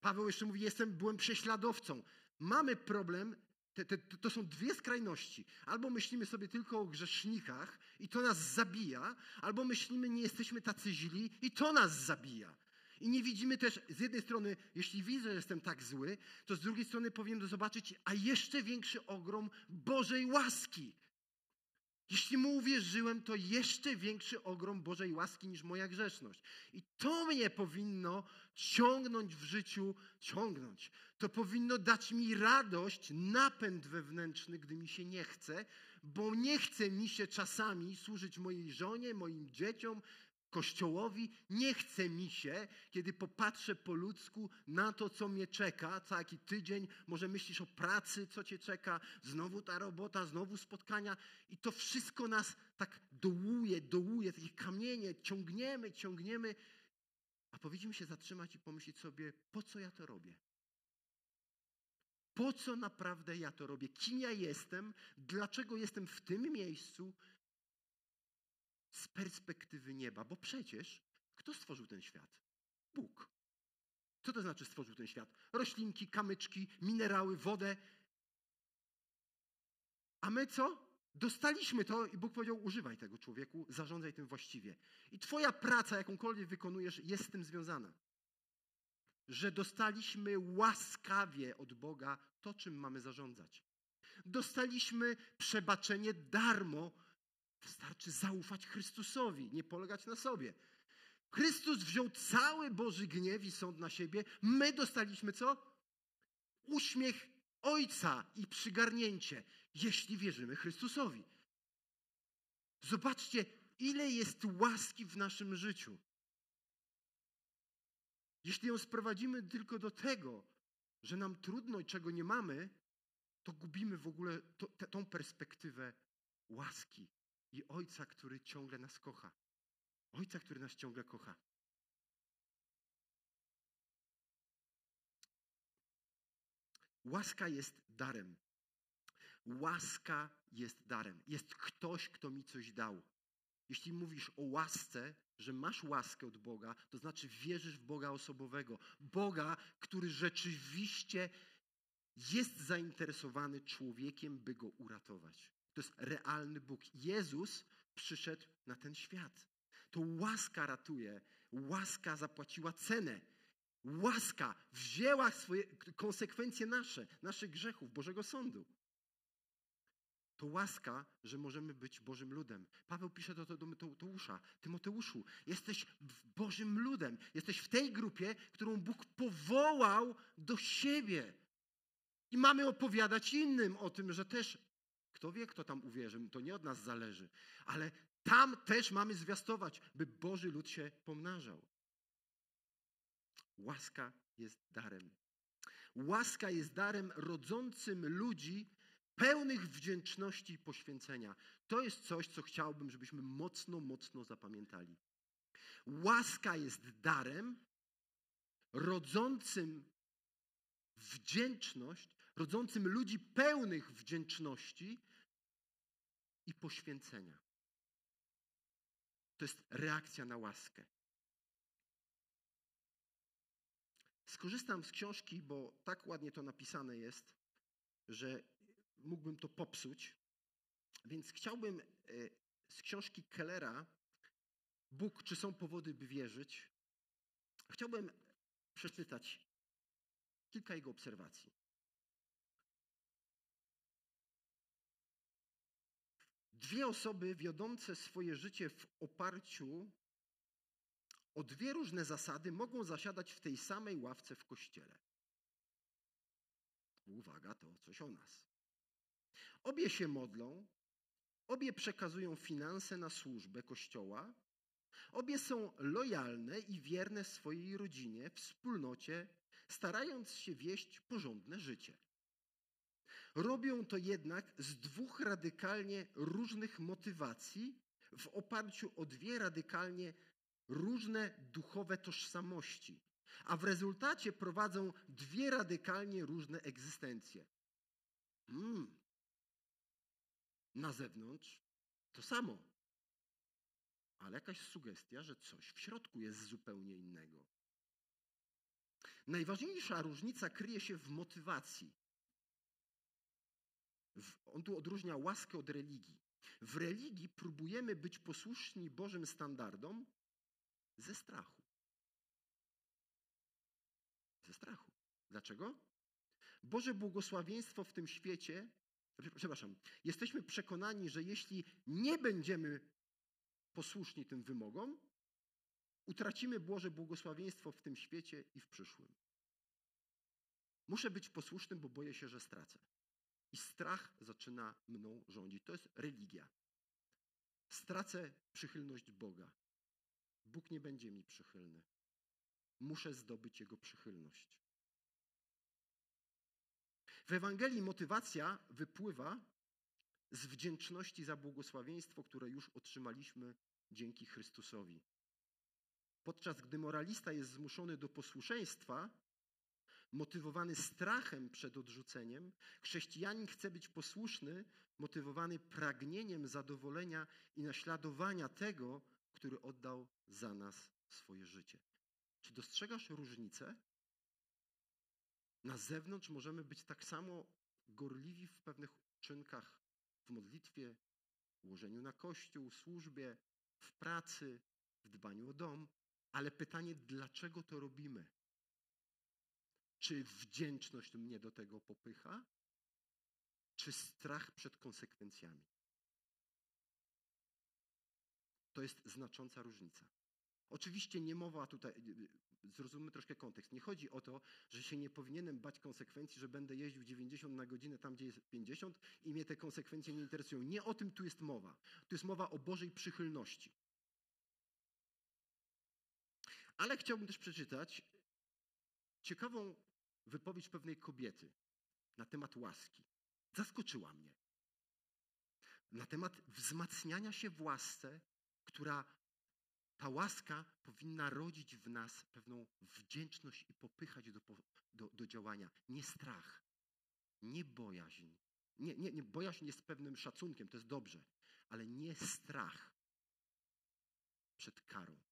Paweł jeszcze mówi, jestem, byłem prześladowcą. Mamy problem, te, te, to są dwie skrajności. Albo myślimy sobie tylko o grzesznikach i to nas zabija, albo myślimy, nie jesteśmy tacy źli i to nas zabija. I nie widzimy też, z jednej strony, jeśli widzę, że jestem tak zły, to z drugiej strony powinien zobaczyć, a jeszcze większy ogrom Bożej łaski. Jeśli mu uwierzyłem, to jeszcze większy ogrom Bożej łaski niż moja grzeszność. I to mnie powinno ciągnąć w życiu, ciągnąć. To powinno dać mi radość, napęd wewnętrzny, gdy mi się nie chce, bo nie chce mi się czasami służyć mojej żonie, moim dzieciom, Kościołowi nie chce mi się, kiedy popatrzę po ludzku na to, co mnie czeka, co jaki tydzień, może myślisz o pracy, co cię czeka, znowu ta robota, znowu spotkania i to wszystko nas tak dołuje, dołuje, takie kamienie, ciągniemy, ciągniemy, a powinniśmy się zatrzymać i pomyśleć sobie, po co ja to robię? Po co naprawdę ja to robię? Kim ja jestem? Dlaczego jestem w tym miejscu? Z perspektywy nieba, bo przecież kto stworzył ten świat? Bóg. Co to znaczy stworzył ten świat? Roślinki, kamyczki, minerały, wodę. A my co? Dostaliśmy to i Bóg powiedział: używaj tego człowieku, zarządzaj tym właściwie. I Twoja praca, jakąkolwiek wykonujesz, jest z tym związana. Że dostaliśmy łaskawie od Boga to, czym mamy zarządzać. Dostaliśmy przebaczenie darmo Wystarczy zaufać Chrystusowi, nie polegać na sobie. Chrystus wziął cały Boży gniew i sąd na siebie. My dostaliśmy co? Uśmiech Ojca i przygarnięcie, jeśli wierzymy Chrystusowi. Zobaczcie, ile jest łaski w naszym życiu. Jeśli ją sprowadzimy tylko do tego, że nam trudno i czego nie mamy, to gubimy w ogóle tą perspektywę łaski i Ojca, który ciągle nas kocha. Ojca, który nas ciągle kocha. Łaska jest darem. Łaska jest darem. Jest ktoś, kto mi coś dał. Jeśli mówisz o łasce, że masz łaskę od Boga, to znaczy wierzysz w Boga osobowego. Boga, który rzeczywiście jest zainteresowany człowiekiem, by go uratować. To jest realny Bóg. Jezus przyszedł na ten świat. To łaska ratuje. Łaska zapłaciła cenę. Łaska wzięła swoje konsekwencje nasze, naszych grzechów, Bożego Sądu. To łaska, że możemy być Bożym ludem. Paweł pisze do Tymoteusza. Tymoteuszu, jesteś Bożym ludem. Jesteś w tej grupie, którą Bóg powołał do siebie. I mamy opowiadać innym o tym, że też kto wie, kto tam uwierzy, to nie od nas zależy. Ale tam też mamy zwiastować, by Boży lud się pomnażał. Łaska jest darem. Łaska jest darem rodzącym ludzi pełnych wdzięczności i poświęcenia. To jest coś, co chciałbym, żebyśmy mocno, mocno zapamiętali. Łaska jest darem rodzącym wdzięczność, rodzącym ludzi pełnych wdzięczności i poświęcenia. To jest reakcja na łaskę. Skorzystam z książki, bo tak ładnie to napisane jest, że mógłbym to popsuć. Więc chciałbym e, z książki Kellera Bóg, czy są powody, by wierzyć? Chciałbym przeczytać kilka jego obserwacji. Dwie osoby wiodące swoje życie w oparciu o dwie różne zasady mogą zasiadać w tej samej ławce w kościele. Uwaga, to coś o nas. Obie się modlą, obie przekazują finanse na służbę kościoła, obie są lojalne i wierne swojej rodzinie, wspólnocie, starając się wieść porządne życie. Robią to jednak z dwóch radykalnie różnych motywacji, w oparciu o dwie radykalnie różne duchowe tożsamości, a w rezultacie prowadzą dwie radykalnie różne egzystencje. Hmm. Na zewnątrz to samo, ale jakaś sugestia, że coś w środku jest zupełnie innego. Najważniejsza różnica kryje się w motywacji. On tu odróżnia łaskę od religii. W religii próbujemy być posłuszni Bożym standardom ze strachu. Ze strachu. Dlaczego? Boże błogosławieństwo w tym świecie, przepraszam, jesteśmy przekonani, że jeśli nie będziemy posłuszni tym wymogom, utracimy Boże błogosławieństwo w tym świecie i w przyszłym. Muszę być posłusznym, bo boję się, że stracę. I strach zaczyna mną rządzić. To jest religia. Stracę przychylność Boga. Bóg nie będzie mi przychylny. Muszę zdobyć Jego przychylność. W Ewangelii motywacja wypływa z wdzięczności za błogosławieństwo, które już otrzymaliśmy dzięki Chrystusowi. Podczas gdy moralista jest zmuszony do posłuszeństwa, motywowany strachem przed odrzuceniem, chrześcijanin chce być posłuszny, motywowany pragnieniem zadowolenia i naśladowania tego, który oddał za nas swoje życie. Czy dostrzegasz różnicę? Na zewnątrz możemy być tak samo gorliwi w pewnych czynkach, w modlitwie, w łożeniu na kościół, służbie, w pracy, w dbaniu o dom, ale pytanie, dlaczego to robimy? Czy wdzięczność mnie do tego popycha? Czy strach przed konsekwencjami? To jest znacząca różnica. Oczywiście nie mowa tutaj, zrozummy troszkę kontekst. Nie chodzi o to, że się nie powinienem bać konsekwencji, że będę jeździł 90 na godzinę tam, gdzie jest 50 i mnie te konsekwencje nie interesują. Nie o tym tu jest mowa. Tu jest mowa o Bożej przychylności. Ale chciałbym też przeczytać ciekawą wypowiedź pewnej kobiety na temat łaski. Zaskoczyła mnie. Na temat wzmacniania się w łasce, która ta łaska powinna rodzić w nas pewną wdzięczność i popychać do, do, do działania. Nie strach, nie bojaźń. Nie, nie, nie, bojaźń jest pewnym szacunkiem, to jest dobrze, ale nie strach przed karą.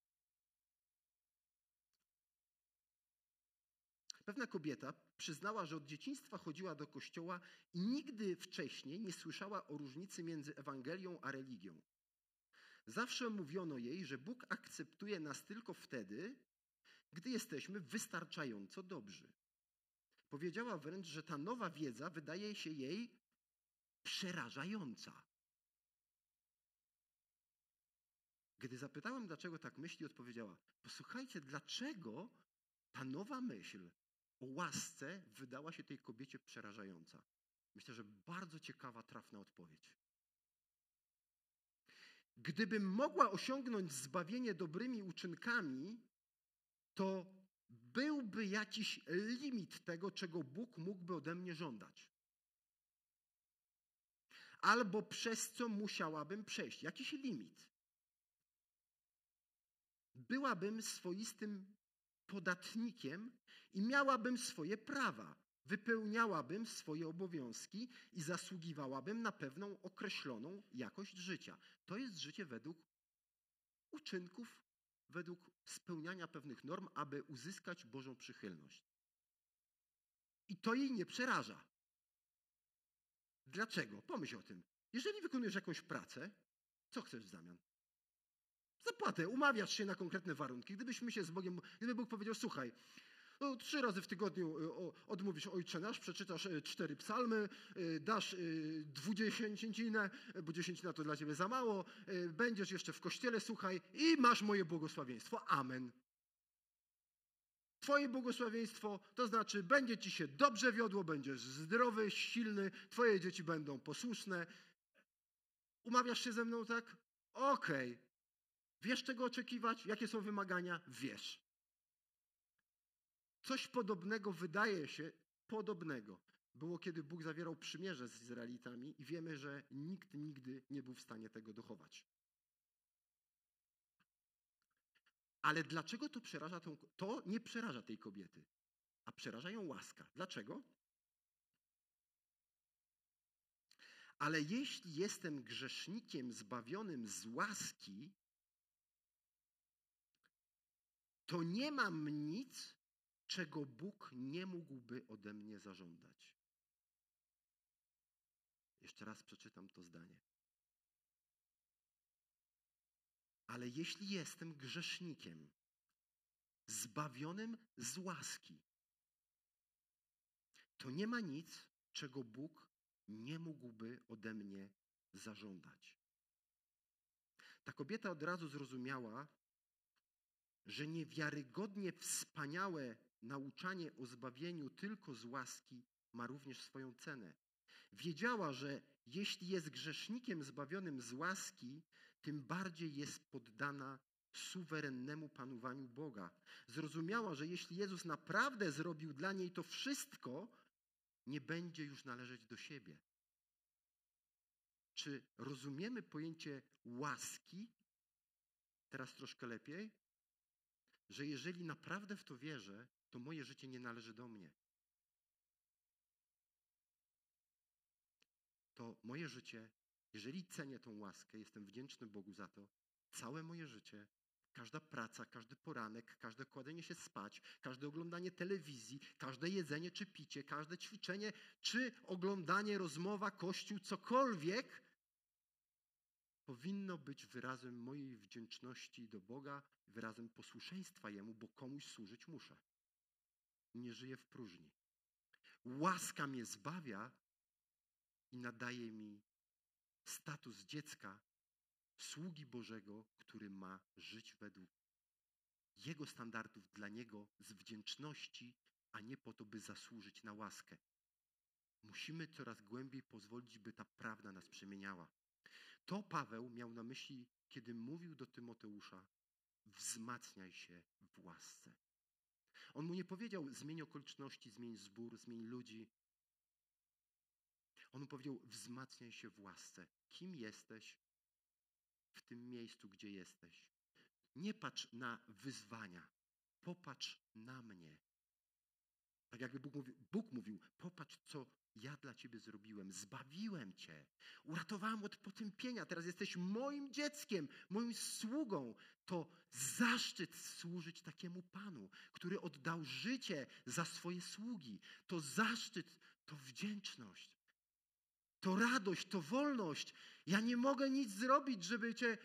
Pewna kobieta przyznała, że od dzieciństwa chodziła do kościoła i nigdy wcześniej nie słyszała o różnicy między Ewangelią a religią. Zawsze mówiono jej, że Bóg akceptuje nas tylko wtedy, gdy jesteśmy wystarczająco dobrzy. Powiedziała wręcz, że ta nowa wiedza wydaje się jej przerażająca. Gdy zapytałem, dlaczego tak myśli, odpowiedziała: Posłuchajcie, dlaczego ta nowa myśl o łasce wydała się tej kobiecie przerażająca. Myślę, że bardzo ciekawa, trafna odpowiedź. Gdybym mogła osiągnąć zbawienie dobrymi uczynkami, to byłby jakiś limit tego, czego Bóg mógłby ode mnie żądać. Albo przez co musiałabym przejść. Jakiś limit. byłabym swoistym podatnikiem i miałabym swoje prawa, wypełniałabym swoje obowiązki i zasługiwałabym na pewną określoną jakość życia. To jest życie według uczynków, według spełniania pewnych norm, aby uzyskać Bożą przychylność. I to jej nie przeraża. Dlaczego? Pomyśl o tym. Jeżeli wykonujesz jakąś pracę, co chcesz w zamian? Zapłatę, umawiasz się na konkretne warunki. Gdybyśmy się z Bogiem, gdyby Bóg powiedział, słuchaj, trzy razy w tygodniu y, odmówisz Ojcze Nasz, przeczytasz y, cztery psalmy, y, dasz dwudziesięcinę, bo dziesięcina to dla ciebie za mało, będziesz jeszcze w kościele, słuchaj, i masz moje błogosławieństwo. Amen. Twoje błogosławieństwo to znaczy, będzie ci się dobrze wiodło, będziesz zdrowy, silny, twoje dzieci będą posłuszne. Umawiasz się ze mną, tak? Okej. Okay. Wiesz, czego oczekiwać? Jakie są wymagania? Wiesz. Coś podobnego wydaje się, podobnego, było kiedy Bóg zawierał przymierze z Izraelitami i wiemy, że nikt nigdy nie był w stanie tego dochować. Ale dlaczego to przeraża tą, to nie przeraża tej kobiety, a przeraża ją łaska. Dlaczego? Ale jeśli jestem grzesznikiem zbawionym z łaski, to nie mam nic, czego Bóg nie mógłby ode mnie zażądać. Jeszcze raz przeczytam to zdanie. Ale jeśli jestem grzesznikiem, zbawionym z łaski, to nie ma nic, czego Bóg nie mógłby ode mnie zażądać. Ta kobieta od razu zrozumiała, że niewiarygodnie wspaniałe nauczanie o zbawieniu tylko z łaski ma również swoją cenę. Wiedziała, że jeśli jest grzesznikiem zbawionym z łaski, tym bardziej jest poddana suwerennemu panowaniu Boga. Zrozumiała, że jeśli Jezus naprawdę zrobił dla niej to wszystko, nie będzie już należeć do siebie. Czy rozumiemy pojęcie łaski? Teraz troszkę lepiej. Że jeżeli naprawdę w to wierzę, to moje życie nie należy do mnie. To moje życie, jeżeli cenię tą łaskę, jestem wdzięczny Bogu za to, całe moje życie, każda praca, każdy poranek, każde kładenie się spać, każde oglądanie telewizji, każde jedzenie czy picie, każde ćwiczenie czy oglądanie, rozmowa, kościół, cokolwiek, powinno być wyrazem mojej wdzięczności do Boga, wyrazem posłuszeństwa Jemu, bo komuś służyć muszę nie żyję w próżni. Łaska mnie zbawia i nadaje mi status dziecka, sługi Bożego, który ma żyć według Jego standardów dla Niego z wdzięczności, a nie po to, by zasłużyć na łaskę. Musimy coraz głębiej pozwolić, by ta prawda nas przemieniała. To Paweł miał na myśli, kiedy mówił do Tymoteusza: wzmacniaj się w łasce. On mu nie powiedział: zmień okoliczności, zmień zbór, zmień ludzi. On mu powiedział: wzmacniaj się w łasce. Kim jesteś w tym miejscu, gdzie jesteś? Nie patrz na wyzwania, popatrz na mnie. Tak jakby Bóg mówił, Bóg mówił, popatrz, co ja dla ciebie zrobiłem. Zbawiłem cię. Uratowałem od potępienia. Teraz jesteś moim dzieckiem, moim sługą. To zaszczyt służyć takiemu Panu, który oddał życie za swoje sługi. To zaszczyt, to wdzięczność. To radość, to wolność. Ja nie mogę nic zrobić, żeby cię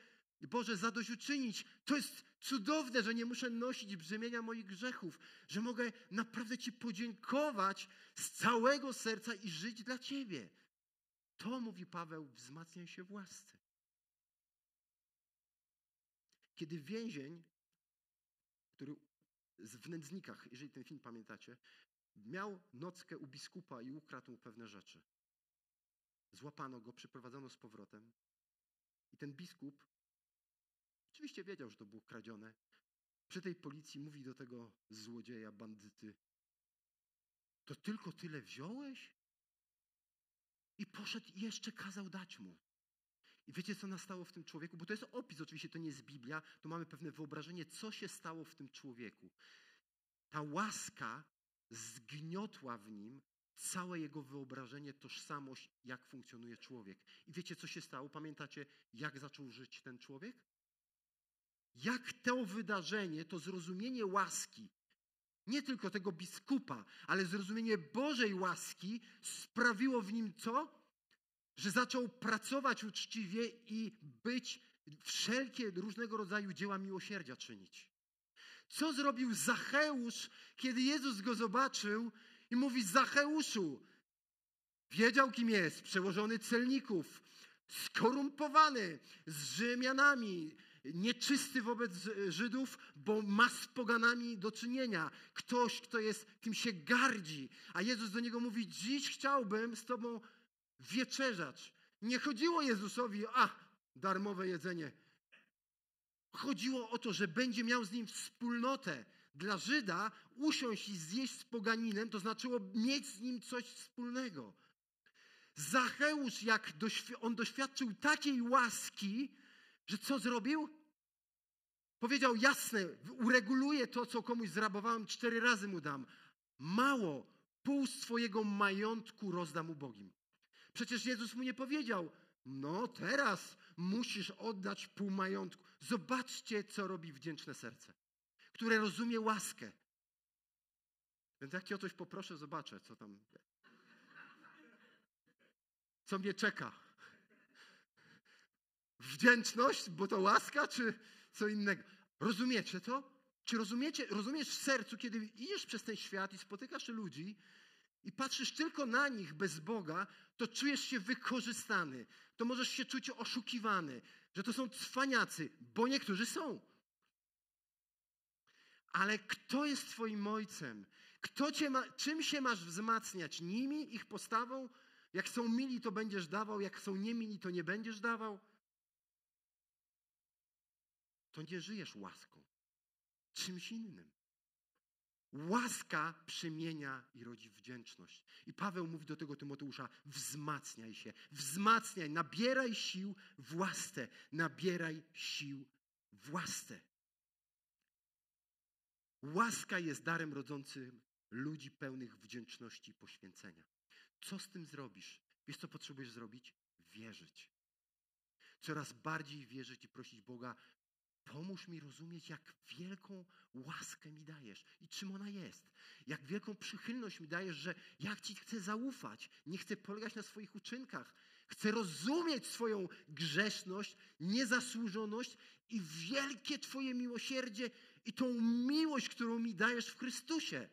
Boże, zadośćuczynić. To jest cudowne, że nie muszę nosić brzemienia moich grzechów, że mogę naprawdę Ci podziękować z całego serca i żyć dla Ciebie. To, mówi Paweł, wzmacnia się w łasce. Kiedy więzień, który w nędznikach, jeżeli ten film pamiętacie, miał nockę u biskupa i ukradł mu pewne rzeczy. Złapano go, przyprowadzono z powrotem. I ten biskup Oczywiście wiedział, że to było kradzione. Przy tej policji mówi do tego złodzieja, bandyty: To tylko tyle wziąłeś? I poszedł i jeszcze kazał dać mu. I wiecie, co nastało w tym człowieku? Bo to jest opis, oczywiście to nie jest Biblia, to mamy pewne wyobrażenie, co się stało w tym człowieku. Ta łaska zgniotła w nim całe jego wyobrażenie, tożsamość, jak funkcjonuje człowiek. I wiecie, co się stało? Pamiętacie, jak zaczął żyć ten człowiek? Jak to wydarzenie, to zrozumienie łaski, nie tylko tego biskupa, ale zrozumienie Bożej łaski sprawiło w nim co? Że zaczął pracować uczciwie i być wszelkie różnego rodzaju dzieła miłosierdzia czynić. Co zrobił Zacheusz, kiedy Jezus go zobaczył i mówi: Zacheuszu, wiedział kim jest, przełożony celników, skorumpowany z Rzymianami, nieczysty wobec Żydów, bo ma z poganami do czynienia. Ktoś, kto jest, kim się gardzi. A Jezus do niego mówi: Dziś chciałbym z Tobą wieczerzać. Nie chodziło Jezusowi, a darmowe jedzenie. Chodziło o to, że będzie miał z nim wspólnotę. Dla Żyda usiąść i zjeść z poganinem, to znaczyło mieć z nim coś wspólnego. Zacheusz, jak on doświadczył takiej łaski, że co zrobił? Powiedział, jasne, ureguluję to, co komuś zrabowałem, cztery razy mu dam. Mało, pół swojego majątku rozdam ubogim. Przecież Jezus mu nie powiedział, no teraz musisz oddać pół majątku. Zobaczcie, co robi wdzięczne serce, które rozumie łaskę. Więc jak cię o coś poproszę, zobaczę, co tam. Co mnie czeka. Wdzięczność, bo to łaska, czy co innego? Rozumiecie to? Czy rozumiecie, rozumiesz w sercu, kiedy idziesz przez ten świat i spotykasz ludzi i patrzysz tylko na nich bez Boga, to czujesz się wykorzystany. To możesz się czuć oszukiwany, że to są cwaniacy, bo niektórzy są. Ale kto jest Twoim ojcem? Kto cię ma, czym się masz wzmacniać? Nimi, ich postawą? Jak są mili, to będziesz dawał, jak są niemili, to nie będziesz dawał? To nie żyjesz łaską, czymś innym. Łaska przemienia i rodzi wdzięczność. I Paweł mówi do tego Tymoteusza: wzmacniaj się, wzmacniaj, nabieraj sił w łasce, nabieraj sił w łasce. Łaska jest darem rodzącym ludzi pełnych wdzięczności i poświęcenia. Co z tym zrobisz? Wiesz, co potrzebujesz zrobić? Wierzyć. Coraz bardziej wierzyć i prosić Boga, Pomóż mi rozumieć, jak wielką łaskę mi dajesz i czym ona jest. Jak wielką przychylność mi dajesz, że jak Ci chcę zaufać, nie chcę polegać na swoich uczynkach. Chcę rozumieć swoją grzeszność, niezasłużoność i wielkie Twoje miłosierdzie i tą miłość, którą mi dajesz w Chrystusie.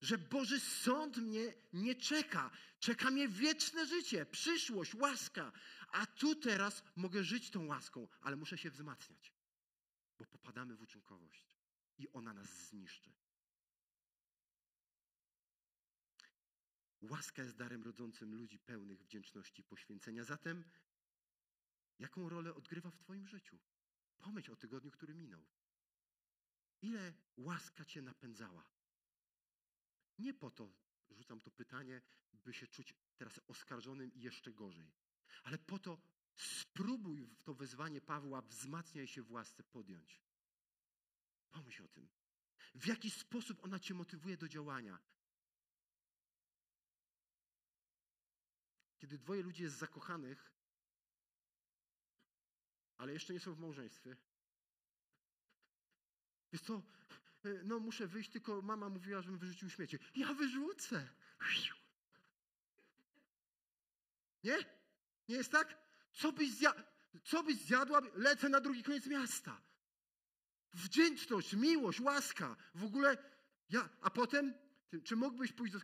Że Boży sąd mnie nie czeka. Czeka mnie wieczne życie, przyszłość, łaska. A tu teraz mogę żyć tą łaską, ale muszę się wzmacniać bo popadamy w uczynkowość i ona nas zniszczy. Łaska jest darem rodzącym ludzi pełnych wdzięczności i poświęcenia. Zatem, jaką rolę odgrywa w Twoim życiu? Pomyśl o tygodniu, który minął. Ile łaska Cię napędzała? Nie po to rzucam to pytanie, by się czuć teraz oskarżonym i jeszcze gorzej, ale po to, Spróbuj to wezwanie Pawła, wzmacniaj się w łasce podjąć. Pomyśl o tym. W jaki sposób ona cię motywuje do działania? Kiedy dwoje ludzi jest zakochanych, ale jeszcze nie są w małżeństwie. Wiesz co, no muszę wyjść, tylko mama mówiła, żebym wyrzucił śmieci. Ja wyrzucę. Nie? Nie jest tak? Co byś, zja- co byś zjadła? Lecę na drugi koniec miasta. Wdzięczność, miłość, łaska. W ogóle ja, a potem, czy mógłbyś pójść do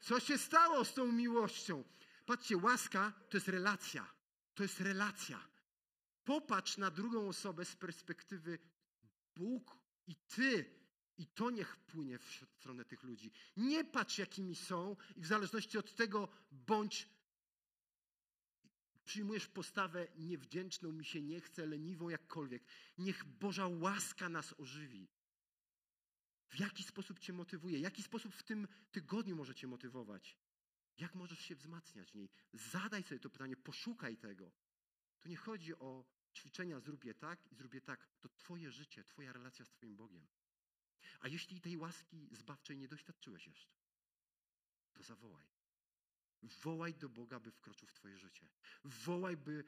Co się stało z tą miłością? Patrzcie, łaska to jest relacja. To jest relacja. Popatrz na drugą osobę z perspektywy Bóg i Ty. I to niech płynie w stronę tych ludzi. Nie patrz, jakimi są, i w zależności od tego bądź Przyjmujesz postawę niewdzięczną, mi się nie chce, leniwą, jakkolwiek. Niech Boża łaska nas ożywi. W jaki sposób Cię motywuje? Jaki sposób w tym tygodniu może Cię motywować? Jak możesz się wzmacniać w niej? Zadaj sobie to pytanie, poszukaj tego. Tu nie chodzi o ćwiczenia, zrób tak i zrób tak. To Twoje życie, Twoja relacja z Twoim Bogiem. A jeśli tej łaski zbawczej nie doświadczyłeś jeszcze, to zawołaj. Wołaj do Boga, by wkroczył w Twoje życie. Wołaj, by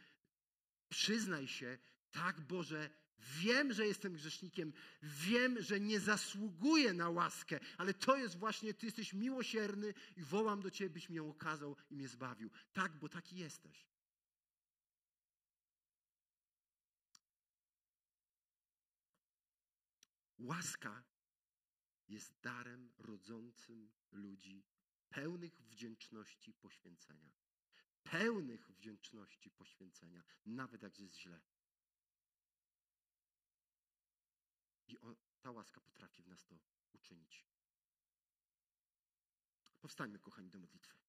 przyznaj się, tak Boże, wiem, że jestem grzesznikiem, wiem, że nie zasługuję na łaskę, ale to jest właśnie, Ty jesteś miłosierny i wołam do Ciebie, byś mnie okazał i mnie zbawił. Tak, bo taki jesteś. Łaska jest darem rodzącym ludzi pełnych wdzięczności poświęcenia. Pełnych wdzięczności poświęcenia, nawet jak jest źle. I o, ta łaska potrafi w nas to uczynić. Powstańmy, kochani, do modlitwy.